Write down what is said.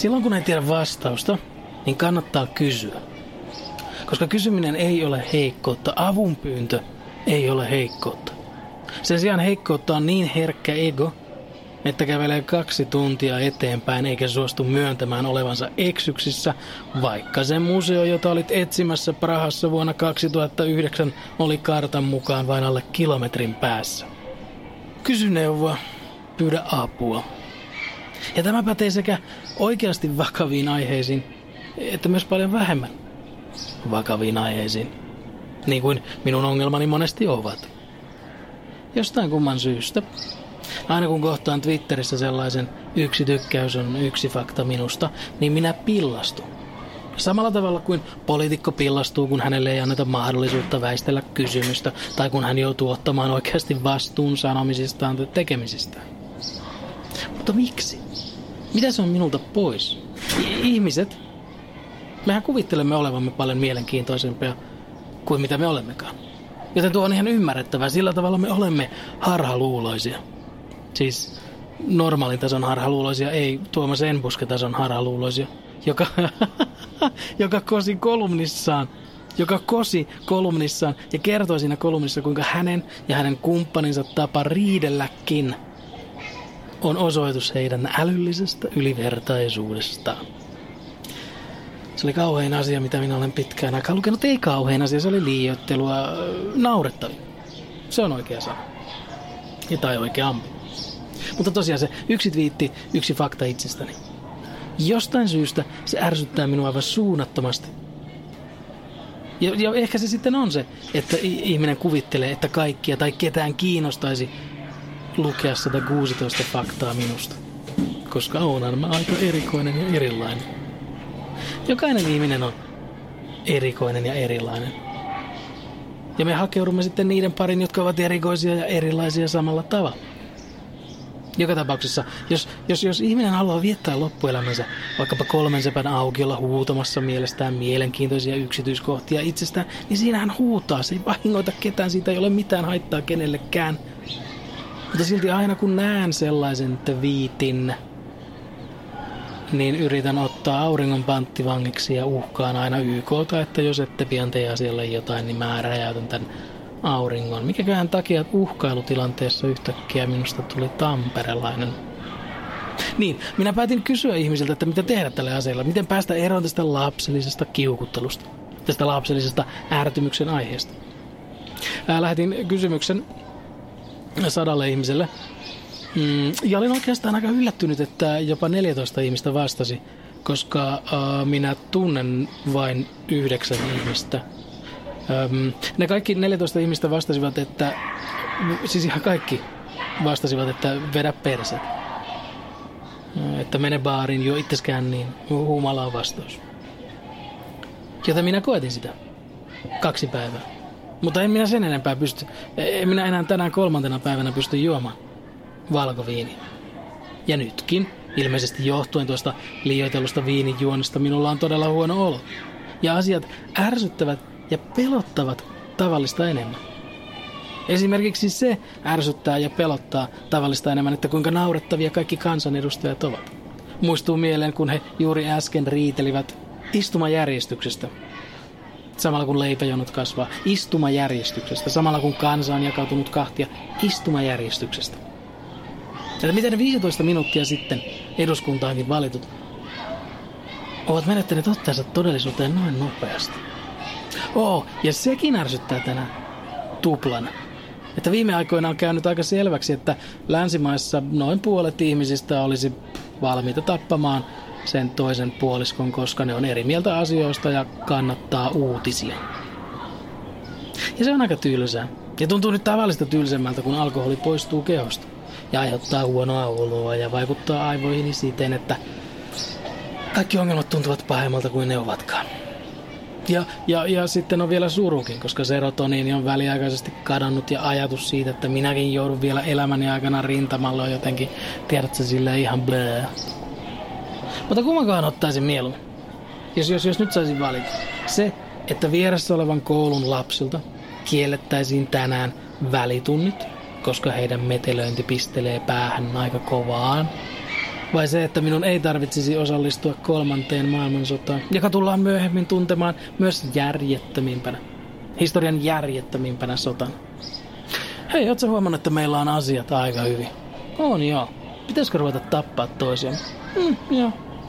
Silloin kun ei tiedä vastausta, niin kannattaa kysyä. Koska kysyminen ei ole heikkoutta, avunpyyntö ei ole heikkoutta. Sen sijaan heikkoutta on niin herkkä ego, että kävelee kaksi tuntia eteenpäin eikä suostu myöntämään olevansa eksyksissä, vaikka se museo, jota olit etsimässä Prahassa vuonna 2009, oli kartan mukaan vain alle kilometrin päässä. Kysy neuvoa, pyydä apua. Ja tämä pätee sekä oikeasti vakaviin aiheisiin, että myös paljon vähemmän vakaviin aiheisiin. Niin kuin minun ongelmani monesti ovat. Jostain kumman syystä. Aina kun kohtaan Twitterissä sellaisen yksi tykkäys on yksi fakta minusta, niin minä pillastun. Samalla tavalla kuin poliitikko pillastuu, kun hänelle ei anneta mahdollisuutta väistellä kysymystä, tai kun hän joutuu ottamaan oikeasti vastuun sanomisistaan tai tekemisistään. Mutta miksi? Mitä se on minulta pois? Ihmiset, mehän kuvittelemme olevamme paljon mielenkiintoisempia kuin mitä me olemmekaan. Joten tuo on ihan ymmärrettävää. Sillä tavalla me olemme harhaluuloisia. Siis normaalin tason harhaluuloisia, ei Tuomas Enbuske-tason harhaluuloisia, joka, joka kosi kolumnissaan joka kosi kolumnissaan ja kertoi siinä kolumnissa, kuinka hänen ja hänen kumppaninsa tapa riidelläkin – on osoitus heidän älyllisestä ylivertaisuudestaan. Se oli kauhein asia, mitä minä olen pitkään aikaa lukenut. Ei kauhein asia, se oli liioittelua, naurettavia. Se on oikea sana. Ja tai oikea ampi. Mutta tosiaan se yksi twiitti, yksi fakta itsestäni. Jostain syystä se ärsyttää minua aivan suunnattomasti. Ja, ja ehkä se sitten on se, että ihminen kuvittelee, että kaikkia tai ketään kiinnostaisi lukea 116 faktaa minusta, koska onhan mä aika erikoinen ja erilainen. Jokainen ihminen on erikoinen ja erilainen. Ja me hakeudumme sitten niiden parin, jotka ovat erikoisia ja erilaisia samalla tavalla. Joka tapauksessa, jos, jos, jos ihminen haluaa viettää loppuelämänsä vaikkapa kolmen sepän aukiolla huutamassa mielestään mielenkiintoisia yksityiskohtia itsestään, niin siinä hän huutaa. Se ei vahingoita ketään, siitä ei ole mitään haittaa kenellekään. Mutta silti aina kun näen sellaisen viitin, niin yritän ottaa auringon panttivangiksi ja uhkaan aina YKta, että jos ette pian tee asialle jotain, niin mä räjäytän tämän auringon. Mikäköhän takia uhkailutilanteessa yhtäkkiä minusta tuli tamperelainen. Niin, minä päätin kysyä ihmisiltä, että mitä tehdä tälle asialle. Miten päästä eroon tästä lapsellisesta kiukuttelusta, tästä lapsellisesta ärtymyksen aiheesta. Lähetin kysymyksen sadalle ihmiselle. Mm, ja olin oikeastaan aika yllättynyt, että jopa 14 ihmistä vastasi, koska äh, minä tunnen vain yhdeksän ihmistä. Ähm, ne kaikki 14 ihmistä vastasivat, että, siis ihan kaikki vastasivat, että vedä perse. Äh, että mene baariin jo itseskään niin huumala on vastaus. Joten minä koetin sitä. Kaksi päivää. Mutta en minä sen enempää pysty. En minä enää tänään kolmantena päivänä pysty juomaan valkoviini. Ja nytkin, ilmeisesti johtuen tuosta liioitellusta viinijuonista, minulla on todella huono olo. Ja asiat ärsyttävät ja pelottavat tavallista enemmän. Esimerkiksi se ärsyttää ja pelottaa tavallista enemmän, että kuinka naurettavia kaikki kansanedustajat ovat. Muistuu mieleen, kun he juuri äsken riitelivät istumajärjestyksestä samalla kun leipäjonot kasvaa, istumajärjestyksestä, samalla kun kansa on jakautunut kahtia, istumajärjestyksestä. Että miten 15 minuuttia sitten eduskuntaankin valitut ovat menettäneet otteensa todellisuuteen noin nopeasti. Oo, ja sekin ärsyttää tänään tuplana. Että viime aikoina on käynyt aika selväksi, että länsimaissa noin puolet ihmisistä olisi valmiita tappamaan sen toisen puoliskon, koska ne on eri mieltä asioista ja kannattaa uutisia. Ja se on aika tylsää. Ja tuntuu nyt tavallista tylsemmältä, kun alkoholi poistuu kehosta ja aiheuttaa huonoa oloa ja vaikuttaa aivoihin siten, että kaikki ongelmat tuntuvat pahemmalta kuin ne ovatkaan. Ja, ja, ja sitten on vielä surukin, koska serotoniini on väliaikaisesti kadonnut ja ajatus siitä, että minäkin joudun vielä elämäni aikana rintamalla on jotenkin, tiedätkö, sillä ihan blää. Mutta kummankaan ottaisin mieluummin. Jos, jos, jos nyt saisin valita. Se, että vieressä olevan koulun lapsilta kiellettäisiin tänään välitunnit, koska heidän metelöinti pistelee päähän aika kovaan. Vai se, että minun ei tarvitsisi osallistua kolmanteen maailmansotaan, joka tullaan myöhemmin tuntemaan myös järjettömimpänä. Historian järjettömimpänä sotana. Hei, ootko huomannut, että meillä on asiat aika hyvin? On joo. Pitäisikö ruveta tappaa toisiaan? Mm, joo.